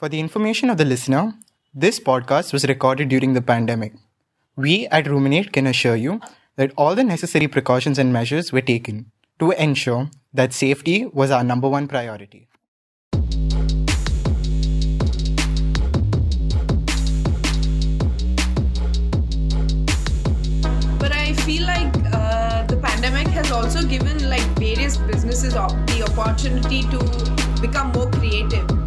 For the information of the listener, this podcast was recorded during the pandemic. We at Ruminate can assure you that all the necessary precautions and measures were taken to ensure that safety was our number one priority. But I feel like uh, the pandemic has also given like various businesses op- the opportunity to become more creative.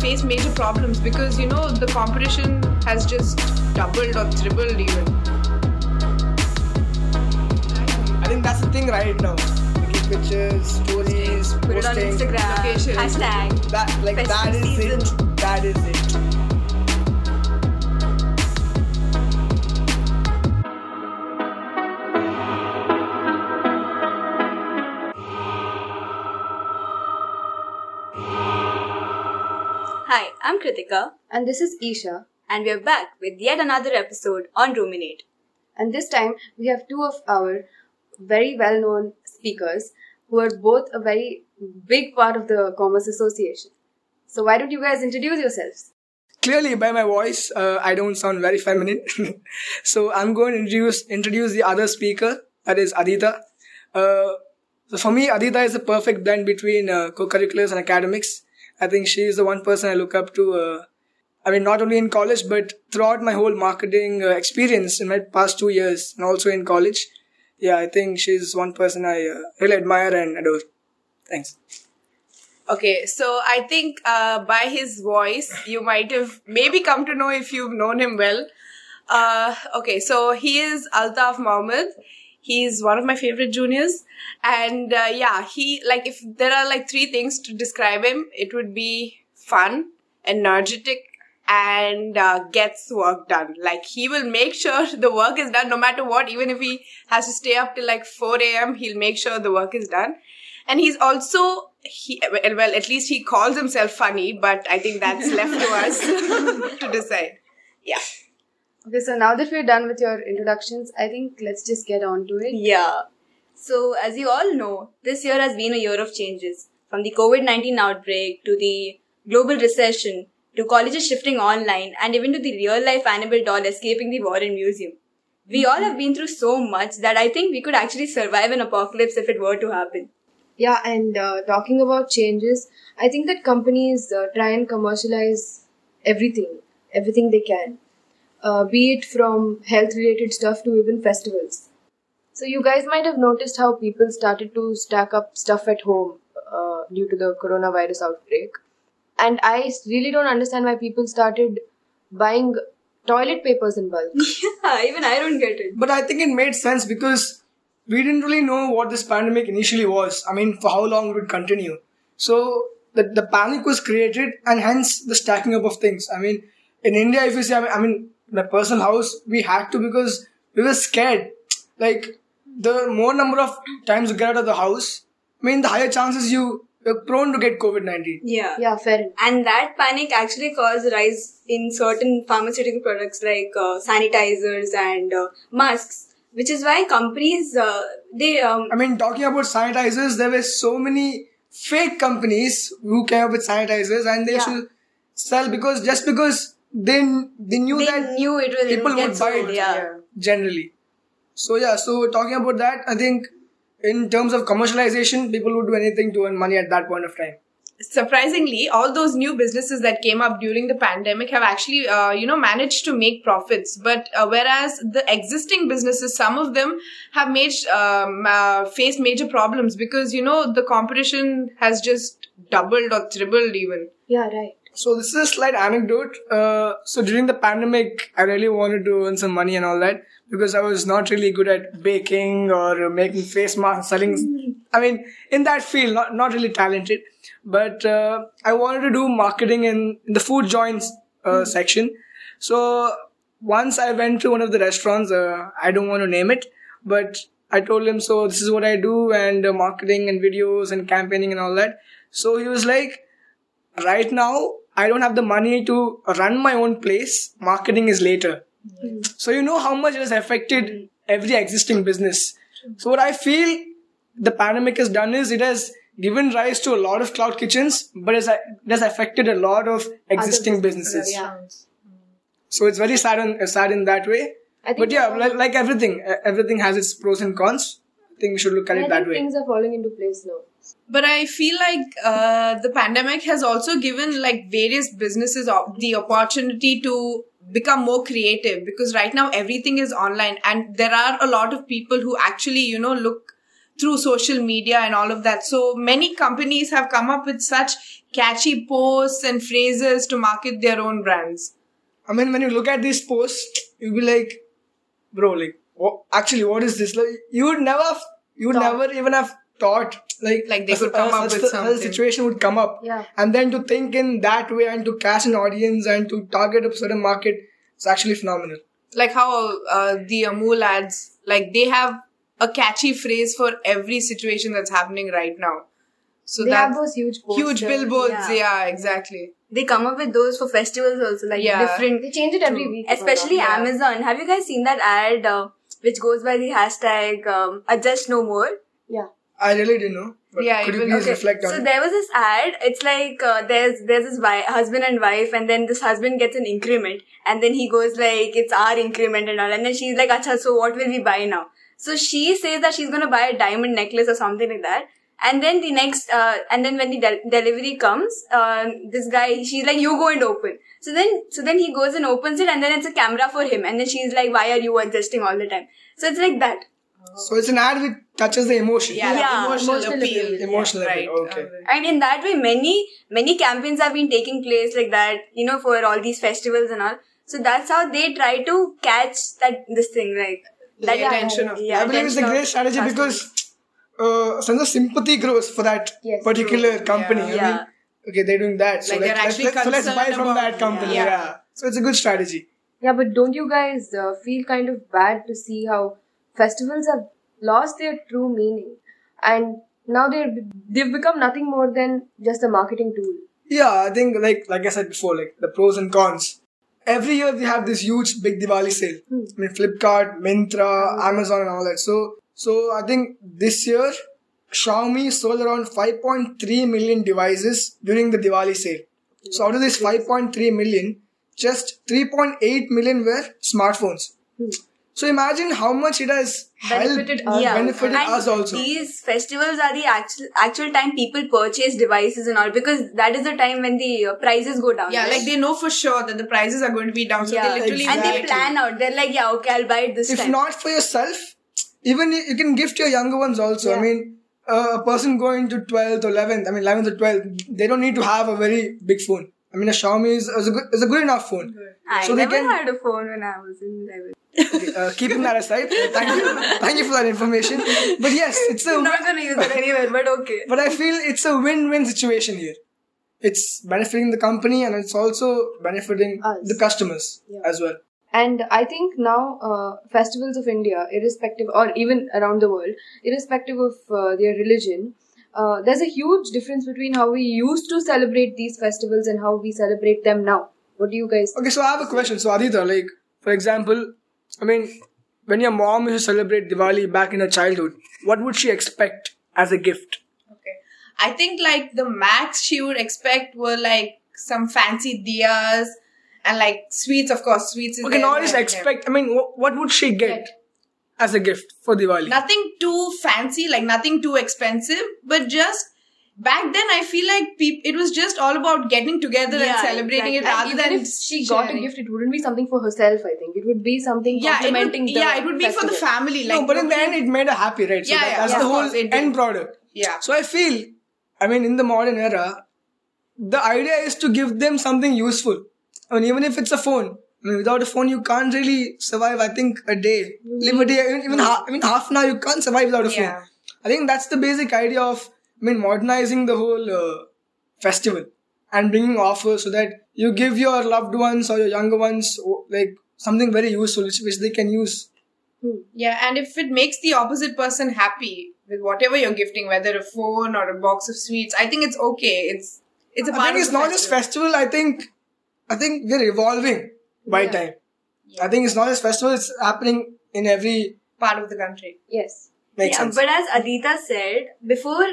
Face major problems because you know the competition has just doubled or tripled even. I think that's the thing right now. Taking pictures, stories, Put it on posting. Instagram. Location. Hashtag. That like that Festive is season. it. That is it. I'm Kritika, And this is Isha. and we're back with yet another episode on Ruminate. And this time we have two of our very well known speakers who are both a very big part of the Commerce Association. So, why don't you guys introduce yourselves? Clearly, by my voice, uh, I don't sound very feminine. so I'm going to introduce introduce the other speaker. That is Adita. Uh, so for me, Adita is the perfect blend between uh, co-curriculars and academics. I think she is the one person I look up to. Uh, I mean, not only in college, but throughout my whole marketing uh, experience in my past two years, and also in college. Yeah, I think she's one person I uh, really admire and adore. Thanks. Okay, so I think uh, by his voice, you might have maybe come to know if you've known him well. Uh, okay, so he is Altaf Mohammed. He's one of my favorite juniors. And uh, yeah, he, like, if there are like three things to describe him, it would be fun, energetic, and uh, gets work done. Like, he will make sure the work is done no matter what, even if he has to stay up till like 4 a.m., he'll make sure the work is done and he's also he well well, at least he calls himself funny but i think that's left to us to decide yeah Okay, so now that we're done with your introductions, I think let's just get on to it. Yeah. So, as you all know, this year has been a year of changes. From the COVID 19 outbreak to the global recession to colleges shifting online and even to the real life Annabelle doll escaping the Warren Museum. We all have been through so much that I think we could actually survive an apocalypse if it were to happen. Yeah, and uh, talking about changes, I think that companies uh, try and commercialize everything, everything they can, uh, be it from health related stuff to even festivals. So, you guys might have noticed how people started to stack up stuff at home uh, due to the coronavirus outbreak. And I really don't understand why people started buying toilet papers in bulk. Yeah, even I don't get it. But I think it made sense because we didn't really know what this pandemic initially was. I mean, for how long it would continue. So the, the panic was created and hence the stacking up of things. I mean, in India, if you see, I mean, I mean my personal house, we had to because we were scared. Like, the more number of times you get out of the house, I mean, the higher chances you, you're prone to get COVID-19. Yeah. yeah, fair. And that panic actually caused a rise in certain pharmaceutical products like uh, sanitizers and uh, masks, which is why companies uh, they um, I mean, talking about sanitizers, there were so many fake companies who came up with sanitizers and they Yeah. should sell because just because they they knew they that knew it will people would buy it Yeah. generally. So yeah, so talking about that, I think in terms of commercialization, people would do anything to earn money at that point of time. surprisingly all those new businesses that came up during the pandemic have actually uh, you know managed to make profits but uh, whereas the existing businesses some of them have made um, uh, faced major problems because you know the competition has just doubled or tripled even Yeah, right. So this is a slight anecdote. Uh, so during the pandemic, I really wanted to earn some money and all that because I was not really good at baking or making face masks, selling. I mean, in that field, not not really talented. But uh, I wanted to do marketing in, in the food joints uh, section. So once I went to one of the restaurants, uh, I don't want to name it, but I told him, so this is what I do and uh, marketing and videos and campaigning and all that. So he was like, right now I don't have the money to run my own place. Marketing is later. So you know how much it has affected every existing business. So what I feel the pandemic has done is it has given rise to a lot of cloud kitchens, but it has affected a lot of existing businesses. Yeah. Hmm. So it's very sad, on, sad in that way. But yeah, like, like everything, everything has its pros and cons. I think we should look at I it that way. things are falling into place now. But I feel like uh, the pandemic has also given like various businesses op- the opportunity to become more creative because right now everything is online and there are a lot of people who actually you know look through social media and all of that. So many companies have come up with such catchy posts and phrases to market their own brands. I mean, when you look at these posts, you'll be like, bro, like, what, actually, what is this? Like, you would never, have, you would never even have thought, like, Like they a- could come a- up such with a- such a something. situation would come up. Yeah. And then to think in that way and to catch an audience and to target a certain market, it's actually phenomenal. Like how uh, the Amul ads, like they have a catchy phrase for every situation that's happening right now. So They that have those huge huge billboards, yeah. yeah. exactly. They come up with those for festivals also, like Yeah. different. They change it every week. Especially Yeah. Amazon. Have you guys seen that ad uh, which goes by the hashtag um, adjust no more? Yeah. I really didn't know. But Yeah, could you even- please okay, reflect on So it? there was this ad. It's like uh, there's there's this wi- husband and wife, and then this husband gets an increment, and then he goes like it's our increment and all, and then she's like, "Acha, so what will we buy now?" So she says that she's gonna buy a diamond necklace or something like that. And then the next, uh, and then when the del- delivery comes, uh, this guy, she's like, "You go and open." So then, so then he goes and opens it, and then it's a camera for him, and then she's like, "Why are you adjusting all the time?" So it's like that. So it's an ad which touches the emotion. Yeah, Yeah. emotional, Emotional appeal. appeal. Emotional right. appeal, okay. And in that way, many, many campaigns have been taking place like that, you know, for all these festivals and all. So that's how they try to catch that, this thing, like, that The attention of yeah, I believe it's a attention great of strategy customers. because uh, sense of sympathy grows for that Yes, particular true. company. Yeah. I mean, okay, they're doing that. So Like, let, us let's, so let's buy from that company. yeah. Yeah. So it's a good strategy. Yeah, but don't you guys uh, feel kind of bad to see how festivals have lost their true meaning and now they're they've become nothing more than just a marketing tool. Yeah, I think like like I said before, like the pros and cons. Every year we have this huge big Diwali sale. I mean Flipkart, Myntra, Amazon, and all that. So so I think this year Xiaomi sold around 5.3 million devices during the Diwali sale. So out of this 5.3 million, just 3.8 million were smartphones. So imagine how much it has Benefited helped, us. Yeah. benefited and us also. These festivals are the actual actual time people purchase devices and all because that is the time when the uh, prices go down. yeah, right? like they know for sure that the prices are going to be down. So yeah, they literally and they plan out. They're like, yeah, okay, I'll buy it this if time. not for yourself, even you, you can gift your younger ones also. I mean, a person going to 12th or 11th, I mean, 11th or 12th, they don't need to have a very big phone. I mean, a Xiaomi is, is, a, good, is a good enough phone. I so they never can- had a phone when I was in 11. Okay, uh, keeping that aside, thank you, thank you for that information. But yes, it's a. I'm not gonna use it anywhere, but okay. But I feel it's a win-win situation here. It's benefiting the company and it's also benefiting Us. the customers Yeah. as well. And I think now uh, festivals of India, irrespective or even around the world, irrespective of uh, their religion, uh, there's a huge difference between how we used to celebrate these festivals and how we celebrate them now. What do you guys? Okay, so I have a question. So Aditya, like for example, I mean, when your mom used to celebrate Diwali back in her childhood, what would she expect as a gift? Okay. I think like the max she would expect were like some fancy diyas and like sweets, of course. Sweets is Okay, there, not just yeah, expect. I mean, what, what would she get as a gift for Diwali? yeah. Nothing too fancy, like nothing too expensive, but just back then I feel like peop- it was just all about getting together and Yeah, celebrating it rather Even than if she got a gift, it wouldn't be something for herself. I think it would be something Yeah, it would, the yeah, it would be for the family. Like no, but in the end, it made her happy, right? So Yeah, that- yeah, that's yeah, the whole course, it did. end product. yeah. So I feel, I mean, in the modern era, the idea is to give them something useful. I mean, even if it's a phone. I mean, without a phone, you can't really survive. I think a day, live a day, even, even half, I mean, half an hour, you can't survive without a phone. I think that's the basic idea of, I mean, modernizing the whole uh, festival and bringing offers so that you give your loved ones or your younger ones like something very useful which, which they can use. Yeah, and if it makes the opposite person happy with whatever you're gifting, whether a phone or a box of sweets, I think it's okay. It's it's a I part think it's not just festival. I think, I think we're evolving by Yeah. time. I think it's not just festival. It's happening in every part of the country. Yes. makes yeah, sense. but as Adita said, before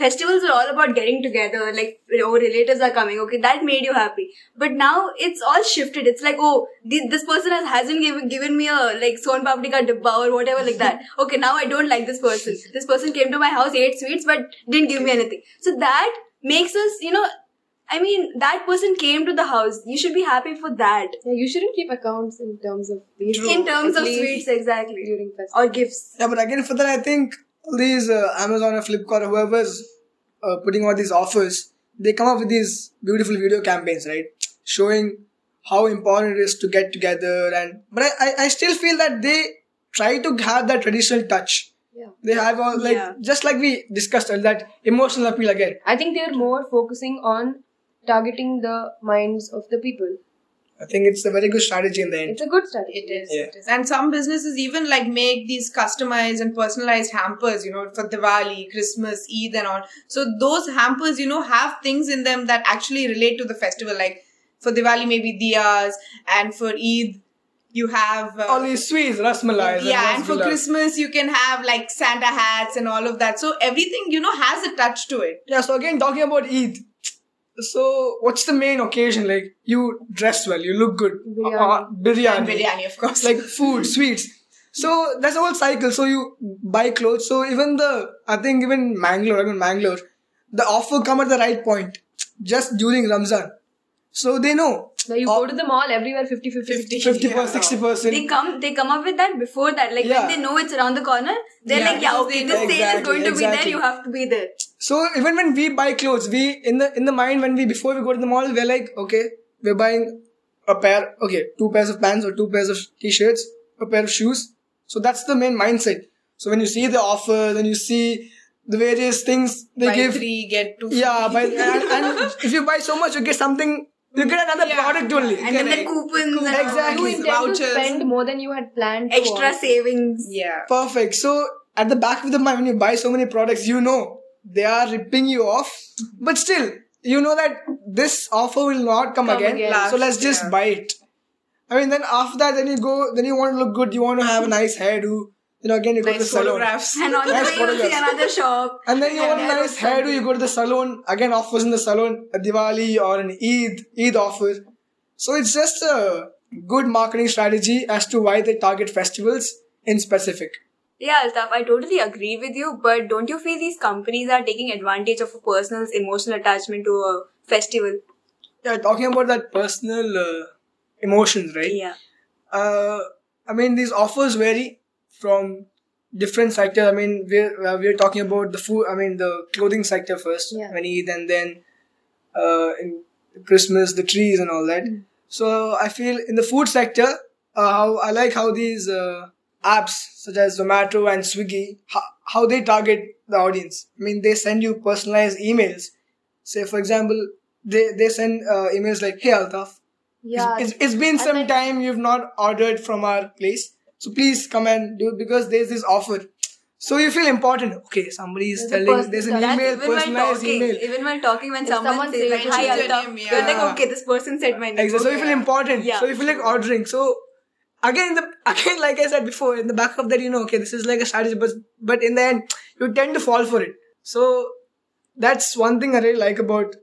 festivals are all about getting together, like oh relatives are coming, okay, that made you happy. But now it's all shifted. It's like oh this person has hasn't given given me a like son papdi ka dibba or whatever like that. Okay, now I don't like this person. This person came to my house, ate sweets, but didn't give me anything. So that makes us, you know. I mean, that person came to the house. You should be happy for that. Yeah, you shouldn't keep accounts in terms of these. In terms of sweets, exactly. during festivals. Or gifts. Yeah, but again, for that, I think all these uh, Amazon or Flipkart or whoever's uh, putting out these offers, they come up with these beautiful video campaigns, right? Showing how important it is to get together. And but I, I, I still feel that they try to have that traditional touch. Yeah. They have all like Yeah. just like we discussed earlier, that emotional appeal again. I think they're more focusing on targeting the minds of the people. I think it's a very good strategy in the end. It's a good strategy. It is, Yeah. it is. And some businesses even like make these customized and personalized hampers, you know, for Diwali, Christmas, Eid and all. So those hampers, you know, have things in them that actually relate to the festival. Like for Diwali, maybe diyas, and for Eid, you have. Uh, all these sweets, rasmalai. yeah, and for Christmas, you can have like Santa hats and all of that. So everything, you know, has a touch to it. Yeah, so again, talking about Eid. So, what's the main occasion? Like, you dress well, you look good. Biryani. Uh, biryani. And biryani, of course. Like food, sweets. So, that's a whole cycle. So, you buy clothes. So, even the, I think even Mangalore, I mean Mangalore, the offer come at the right point. Just during Ramzan. So, they know. Now you Oh. go to the mall everywhere 50 50 50. 50%, Yeah. 60%. They come, they come up with that before that. Like Yeah. when they know it's around the corner, they're Yeah, like, yeah, because okay, they this know. sale is going to be there. You have to be there. So even when we buy clothes, we in the in the mind when we before we go to the mall, we're like, okay, we're buying a pair, okay, two pairs of pants or two pairs of t-shirts, a pair of shoes. So that's the main mindset. So when you see the offer, then you see the various things they Buy give. three, get two. Yeah, by, and, and if you buy so much, you get something. You get another Yeah. product only. And then the coupons and Exactly. You Coupons, intend to spend more than you had planned. extra on. savings. Yeah. Perfect. So at the back of the mind, when you buy so many products, you know they are ripping you off. But still, you know that this offer will not come, Come again. again. So let's just Yeah. buy it. I mean, then after that, then you go, then you want to look good. You want to have a nice hairdo. You know, again, you go to the Nice salon. photographs. And on the Nice way you'll see photographs. another shop. And then you want a there nice was hairdo, you go to the salon, again offers in the salon, a Diwali or an Eid, Eid offer. So it's just a good marketing strategy as to why they target festivals in specific. Yeah, Altaf, I totally agree with you, but don't you feel these companies are taking advantage of a person's emotional attachment to a festival? Yeah, talking about that personal uh, emotions, right? Yeah. Uh, I mean, these offers vary from different sectors. I mean, we're uh, we're talking about the food. I mean, the clothing sector first, Yeah. when Eid, and then uh, in Christmas, the trees and all that. So I feel in the food sector, uh, how I like how these uh, apps such as Zomato and Swiggy, how, how they target the audience. I mean, they send you personalized emails. Say, for example, they they send uh, emails like, "Hey Altaf, Yeah. it's, it's been some like- time you've not ordered from our place. So please come and do it because there's this offer. So you feel important. Okay, somebody is There's telling person- there's an email, even while personalized talking, email. even while talking, when If someone, someone says says like, "Hi, mentions your Altaf," name, you're like, "Okay, this person said my name." Exactly. So you feel important. Yeah. So you feel like ordering. So again, the again, like I said before, in the back of that, you know, okay, this is like a strategy, but but in the end, you tend to fall for it. So that's one thing I really like about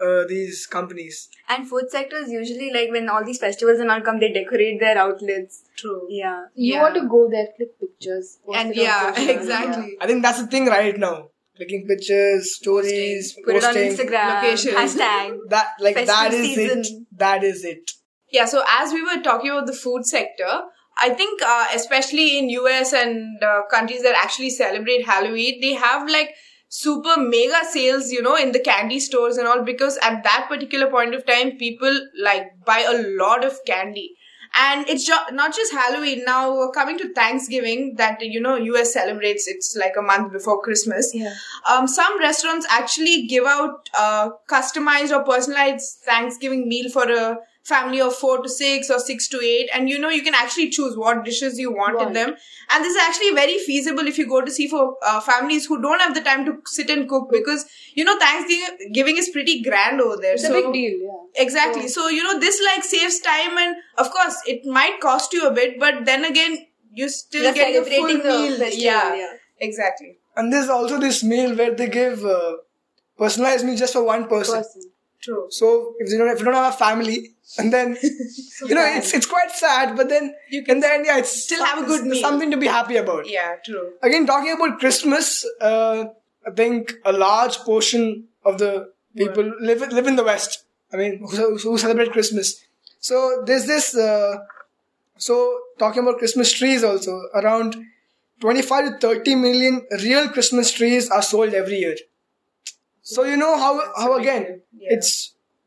uh, these companies. And food sectors usually like when all these festivals and all come, they decorate their outlets. True. Yeah. You Yeah. want to go there, click pictures. And it on yeah, social media. exactly. I think that's the thing right now. Clicking pictures, stories, Put it on posting. Instagram. Location. Hashtag. That like that is Festive is it. That is it. Yeah, so as we were talking about the food sector, I think uh, especially in US and uh, countries that actually celebrate Halloween, they have like super mega sales, you know, in the candy stores and all because at that particular point of time, people like buy a lot of candy. And it's ju- not just Halloween. Now coming to Thanksgiving that you know US celebrates. It's like a month before Christmas. Yeah. Um, some restaurants actually give out uh, customized or personalized Thanksgiving meal for a family of four to six or six to eight, and you know you can actually choose what dishes you want in them. And this is actually very feasible if you go to see for uh, families who don't have the time to sit and cook because you know Thanksgiving giving is pretty grand over there. It's a big deal, yeah. Exactly. So, you know, this like saves time and of course it might cost you a bit, but then again, you still You're get your full celebrating the meal. festival, yeah, yeah. Exactly. and there's also this meal where they give uh, personalized meal just for one person. Person. True. So if you don't if you don't have a family, and then you know it's it's quite sad, but then You in the end, yeah, it's still have a good meal. something to be happy about. Yeah, true. Again, talking about Christmas, uh, I think a large portion of the people live live in the West. I mean, who, who celebrate Christmas. So there's this. Uh, so talking about Christmas trees, also around 25 to 30 million real Christmas trees are sold every year. So you know how how again Yeah. it's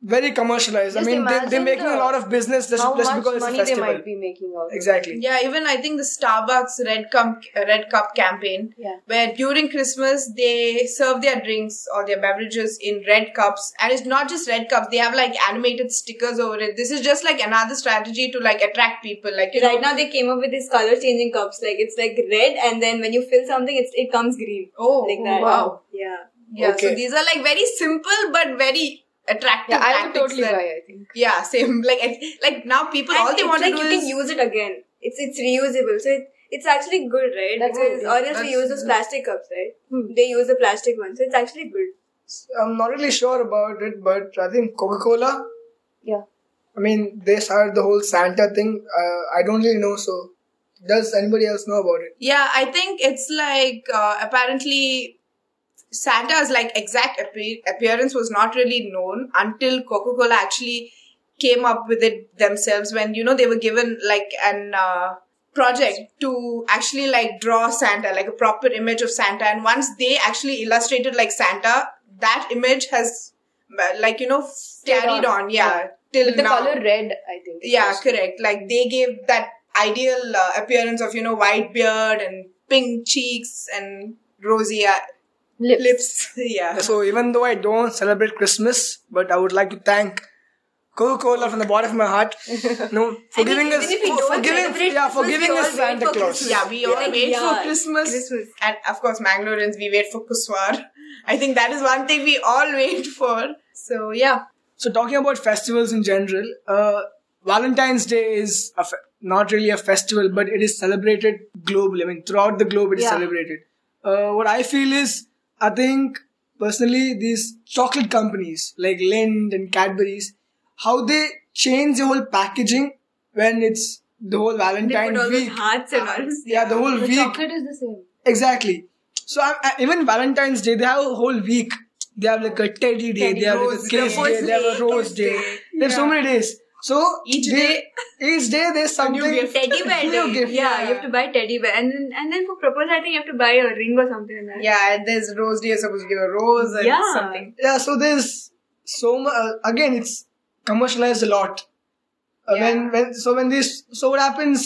very commercialized. I mean, they, they're imagine making a lot of business just, How just much because it's a money they festival. might be making out of it. Exactly. Yeah, even I think the Starbucks Red Cup Red Cup campaign, Yeah. where during Christmas they serve their drinks or their beverages in red cups, and it's not just red cups; they have like animated stickers over it. This is just like another strategy to like attract people. Like you Right know, now they came up with these color changing cups. Like it's like red, and then when you fill something, it's it comes green. oh like oh, that. wow, Yeah. Yeah. Okay. So these are like very simple but very attractive. Yeah, I would totally that- buy. I think. Yeah, same. Like like now people And all they it's want like to do you is can use it again. It's it's reusable, so it, it's actually good, right? That's because good, or yeah. else we use those plastic cups, right? Hmm. They use the plastic one, so it's actually good. I'm not really sure about it, but I think Coca Cola. Yeah. I mean, they started the whole Santa thing. Uh, I don't really know. So, does anybody else know about it? Yeah, I think it's like uh, apparently Santa's like exact appe- appearance was not really known until Coca Cola actually came up with it themselves when you know they were given like an uh, project to actually like draw Santa like a proper image of Santa. And once they actually illustrated like Santa that image has uh, like you know carried on, on, yeah, till With the now. color red, I think. yeah correct. Like they gave that ideal uh, appearance of you know white beard and pink cheeks and rosy uh, Lips. lips yeah So, even though I don't celebrate Christmas, but I would like to thank Coca Cola from the bottom of my heart. No, for giving us, for, for giving, yeah, for giving us Santa Claus. Yeah we all Like, wait yeah, for christmas, Christmas. and of course mangalorians we wait for kuswar i think that is one thing we all wait for so yeah So, talking about festivals in general, uh, Valentine's Day is a fe- not really a festival, but it is celebrated globally. I mean, throughout the globe, it is Yeah. celebrated. Uh, what I feel is, I think personally, these chocolate companies like Lindt and Cadbury's, how they change the whole packaging when it's the whole They put all week. those hearts and all. Yeah, the whole The week. chocolate is the same. Exactly. So I, I, even Valentine's Day, they have a whole week. They have like a teddy day, Teddy they have like a kiss day, day, they have a rose rose day. day. They have so many days. So Each they- day- each day there's something. gift. Teddy bear New day. gift, yeah, yeah. you have to buy teddy bear, and then and then for proposal, I think you have to buy a ring or something like that. yeah and there's rose day you're supposed to give a rose and Yeah. something Yeah, so there's so much. Uh, again, it's commercialized a lot. Uh, Yeah. When when so when this so what happens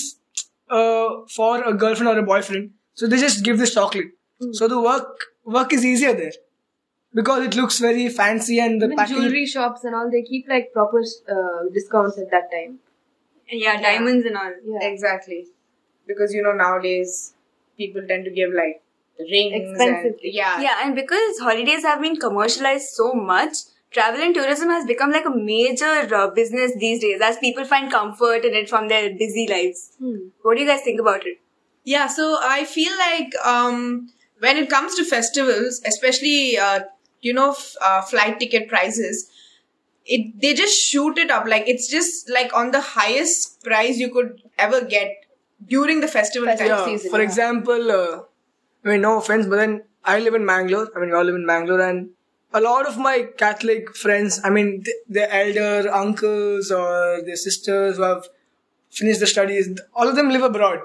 uh, for a girlfriend or a boyfriend? So they just give this chocolate. Hmm. So the work work is easier there because it looks very fancy and the Even jewelry shops and all, they keep like proper uh, discounts at that time. Yeah, diamonds and all. Yeah. exactly because you know nowadays people tend to give like rings Expensive and yeah Yeah, and because holidays have been commercialized so much, travel and tourism has become like a major uh, business these days as people find comfort in it from their busy lives. Hmm. What do you guys think about it? Yeah, so I feel like um, when it comes to festivals, especially uh, you know f- uh, flight ticket prices, it they just shoot it up like it's just like on the highest price you could ever get during the festival Festive time. Yeah, season, for yeah. example, uh, I mean, no offense, but then I live in Bangalore. I mean, we all live in Bangalore, and a lot of my Catholic friends, I mean, th- their elder uncles or their sisters who have finished their studies, all of them live abroad.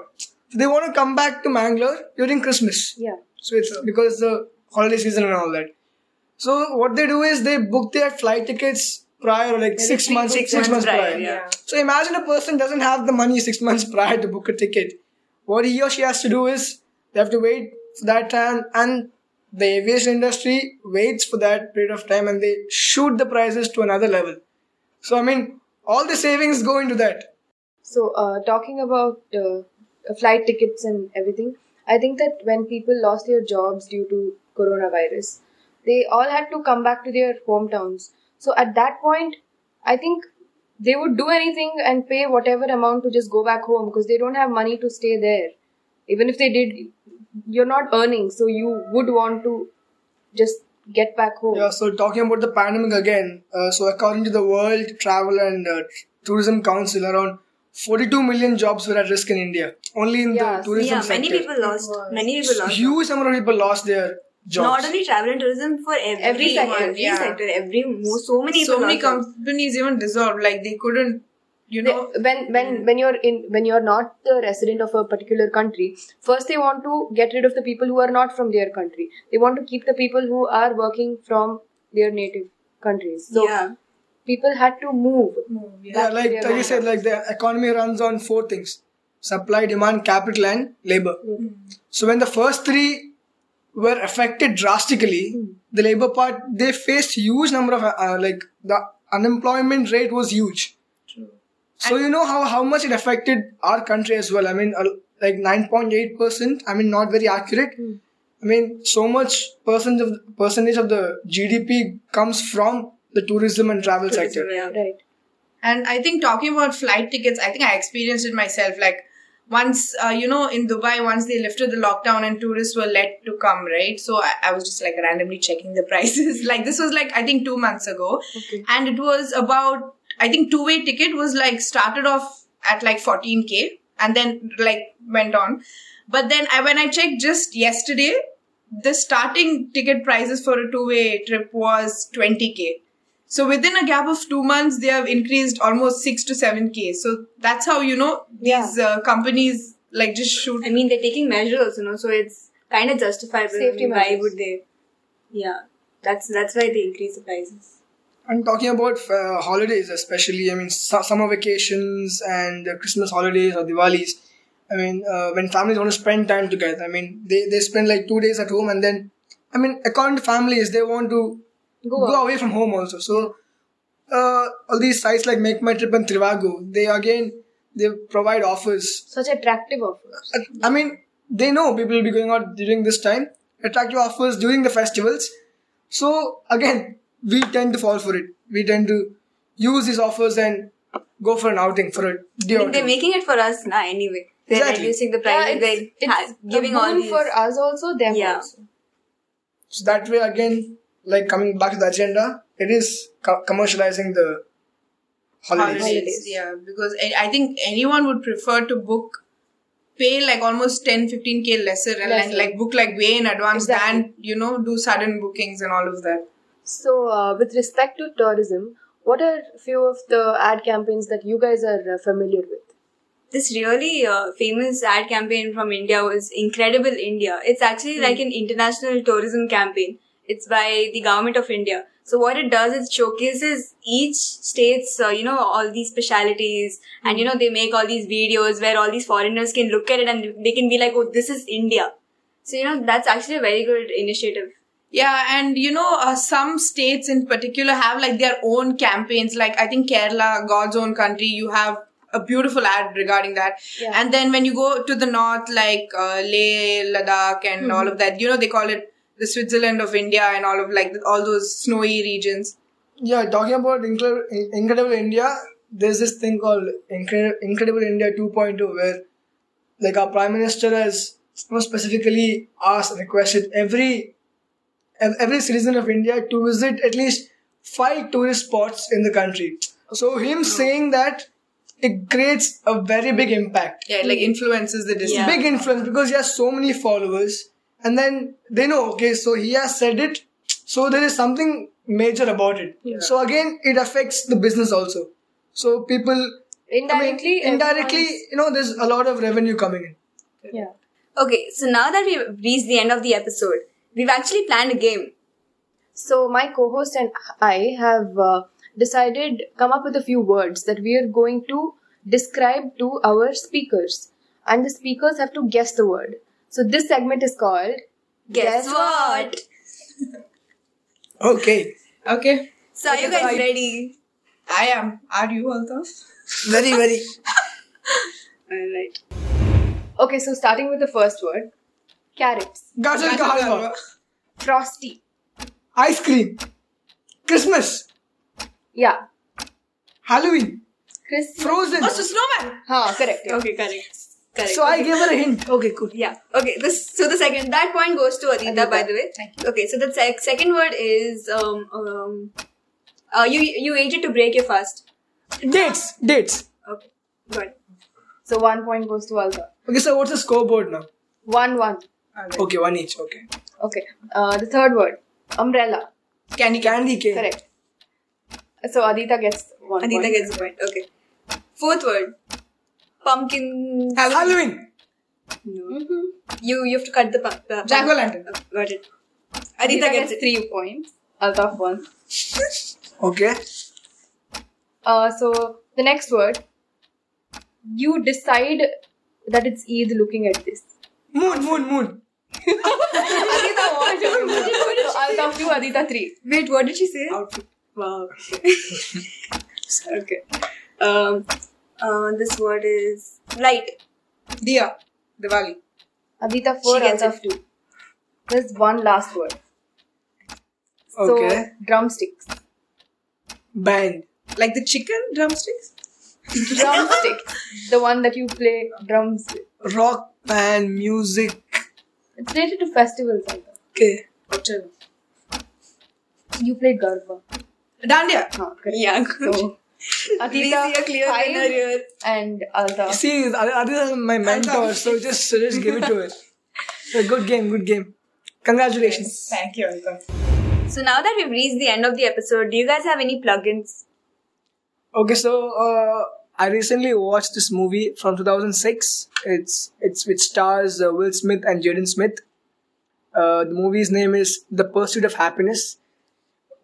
They want to come back to Bangalore during Christmas. Yeah. So it's because the holiday season and all that. So what they do is they book their flight tickets prior, like six months, months six, months prior. prior, yeah. So imagine a person doesn't have the money six months prior to book a ticket. What he or she has to do is they have to wait for that time, and the aviation industry waits for that period of time, and they shoot the prices to another level. So I mean, all the savings go into that. So, uh, talking about uh, flight tickets and everything, I think that when people lost their jobs due to coronavirus, they all had to come back to their hometowns. So, at that point, I think they would do anything and pay whatever amount to just go back home because they don't have money to stay there. Even if they did you're not earning, so you would want to just get back home. Yeah, so talking about the pandemic again, uh, so according to the World Travel and uh, Tourism Council, around 42 million jobs were at risk in India. Only in Yeah, the tourism Yeah, sector. many people lost. Many people lost. Huge number of people lost their jobs. Not only travel and tourism for every, Every sector, every yeah. sector, every mo- so many so many lost companies even dissolved. Like they couldn't, you They- know. when when when you're in when you're not the resident of a particular country first they want to get rid of the people who are not from their country they want to keep the people who are working from their native countries so yeah. people had to move Yeah, like, like you said, like the economy runs on four things supply, demand, capital, and labor. So when the first three were affected drastically, the labor part they faced huge number of uh, like the unemployment rate was huge. True. So you know how how much it affected our country as well. I mean, uh, like nine point eight percent. I mean, not very accurate. I mean, so much percent of percentage of the GDP comes from the tourism and travel sector. Yeah. right And I think talking about flight tickets, I think I experienced it myself. Like once, uh, you know, in Dubai, once they lifted the lockdown and tourists were let to come, right? So I, I was just like randomly checking the prices. like this was like I think two months ago, Okay. and it was about I think two way ticket was like started off at like 14k and then like went on. But then I when I checked just yesterday, the starting ticket prices for a two way trip was 20k. So within a gap of two months, they have increased almost six to seven k. So that's how you know these uh, companies like just shoot. I mean, they're taking measures, you know, so it's kind of justifiable. Safety why would they? Yeah, that's that's why they increase the prices. And talking about uh, holidays, especially, I mean, su- summer vacations and uh, Christmas holidays or Diwalis. I mean, uh, when families want to spend time together, I mean, they, they spend like two days at home and then, I mean, according to families, they want to Go go, away from home also. So, uh, all these sites like Make My Trip and Trivago, they again, they provide offers. such attractive offers I- I mean, they know people will be going out during this time, attractive offers during the festivals. So again, we tend to fall for it. We tend to use these offers and go for an outing for a day I mean, they're making it for us now anyway. They're Exactly. reducing the yeah, it's, they're ha- it's giving a all these. for us also them Yeah. also So that way, again, like coming back to the agenda, it is co- commercializing the holidays. holidays. Yeah, because I, I think anyone would prefer to book, pay like almost 10, 15k lesser and like, Lesser. like book like way in advance Exactly. than, you know, do sudden bookings and all of that. so uh, with respect to tourism what are few of the ad campaigns that you guys are uh, familiar with this really uh, famous ad campaign from India was Incredible India. It's actually like an international tourism campaign. It's by the government of India. So what it does is showcases each state's, uh, you know, all these specialities, and you know they make all these videos where all these foreigners can look at it and they can be like, oh, this is India. So you know that's actually a very good initiative. Yeah, and you know, uh, some states in particular have like their own campaigns. Like I think Kerala, God's own country, you have a beautiful ad regarding that. Yeah. And then when you go to the north, like uh, Leh, Ladakh, and all of that, you know, they call it the Switzerland of India and all of like all those snowy regions. Yeah, talking about Incre- Incredible India, there's this thing called Incre- Incredible India 2.0 where like our Prime Minister has you specifically asked, requested every every citizen of India to visit at least five tourist spots in the country. So him saying that it creates a very big impact. Yeah, like influences the decision. Yeah. Big influence because he has so many followers and then they know, okay, so he has said it, so there is something major about it. So again, it affects the business also. So people I mean, indirectly indirectly, you know, there's a lot of revenue coming in. yeah Okay, so now that we've reached the end of the episode, we've actually planned a game. So my co-host and I have uh, decided come up with a few words that we are going to describe to our speakers, and the speakers have to guess the word. So this segment is called Guess, what? Okay. Okay, So are you guys ready? I am. Are you, Altaf? Very, very. Alright. Okay. So starting with the first word, carrots, Gajar ka halwa. frosty. Ice cream. Christmas. Yeah, Halloween. Christmas. Frozen. Oh, so snowman. Huh, correct. Yeah. Okay, correct. Correct. So I gave her a hint. Okay, cool. Yeah. Okay. This so the second that point goes to Adita, by the way. Thank you. Okay. So the sec- second word is um um. Uh, you you ate it to break your fast. Dates. Dates. Okay. Good. So one point goes to Alta. Okay, so what's the scoreboard now? One one. Okay, one each. Okay. Okay. Uh, the third word. Umbrella. Candy, candy cane. Correct. So Adita gets one. Adita point. gets the point. Okay. Fourth word. Pumpkin. Halloween. Mhm. You you have to cut the pump. Uh, Jack o' lantern. uh, got it. Adita Adita gets gets it. three points. Alta one. Okay. Uh, so the next word. You decide that it's Eid looking at this. Moon, moon, moon. Adita one. so Alta two, Adita three. Wait, what did she say? Outfit. Wow. okay. Um. Uh, this word is light. Diya. Diwali. Adita four, She gets Alta two. There's one last word. So Okay. drumsticks. Band. Like the chicken drumsticks? Drumsticks. the one that you play drums with. Rock band, music. It's related to festivals. Alta. Okay. You play Garba. Dandiya. Huh, correct. Yeah. So see a clear five winner here. and Alta. See, Aditya is my mentor, so just, just give it to her. So good game, good game. Congratulations. Thank you, Anita. So now that we've reached the end of the episode, do you guys have any plugins? Okay, so uh, I recently watched this movie from 2006. It's it's which stars uh, Will Smith and Jaden Smith. Uh, the movie's name is The Pursuit of Happyness.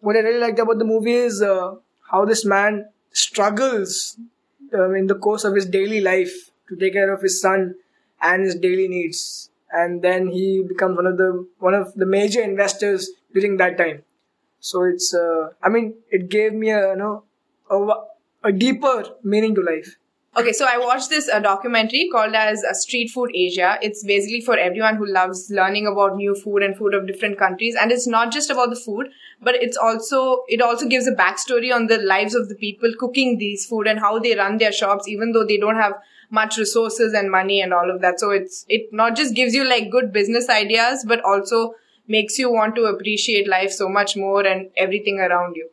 What I really liked about the movie is uh, how this man struggles um, in the course of his daily life to take care of his son and his daily needs, and then he becomes one of the one of the major investors during that time. So it's uh, I mean it gave me a you know a, a deeper meaning to life. Okay, so I watched this uh, documentary called as uh, Street Food Asia. It's basically for everyone who loves learning about new food and food of different countries. And it's not just about the food, but it's also it also gives a backstory on the lives of the people cooking these food and how they run their shops, even though they don't have much resources and money and all of that. So it's it not just gives you like good business ideas, but also makes you want to appreciate life so much more and everything around you.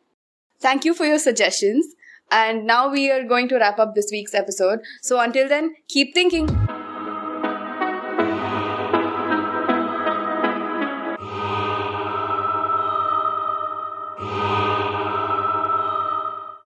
Thank you for your suggestions. And now we are going to wrap up this week's episode. So until then, keep thinking.